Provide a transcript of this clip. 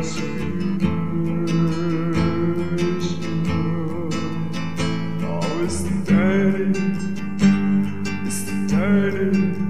Is the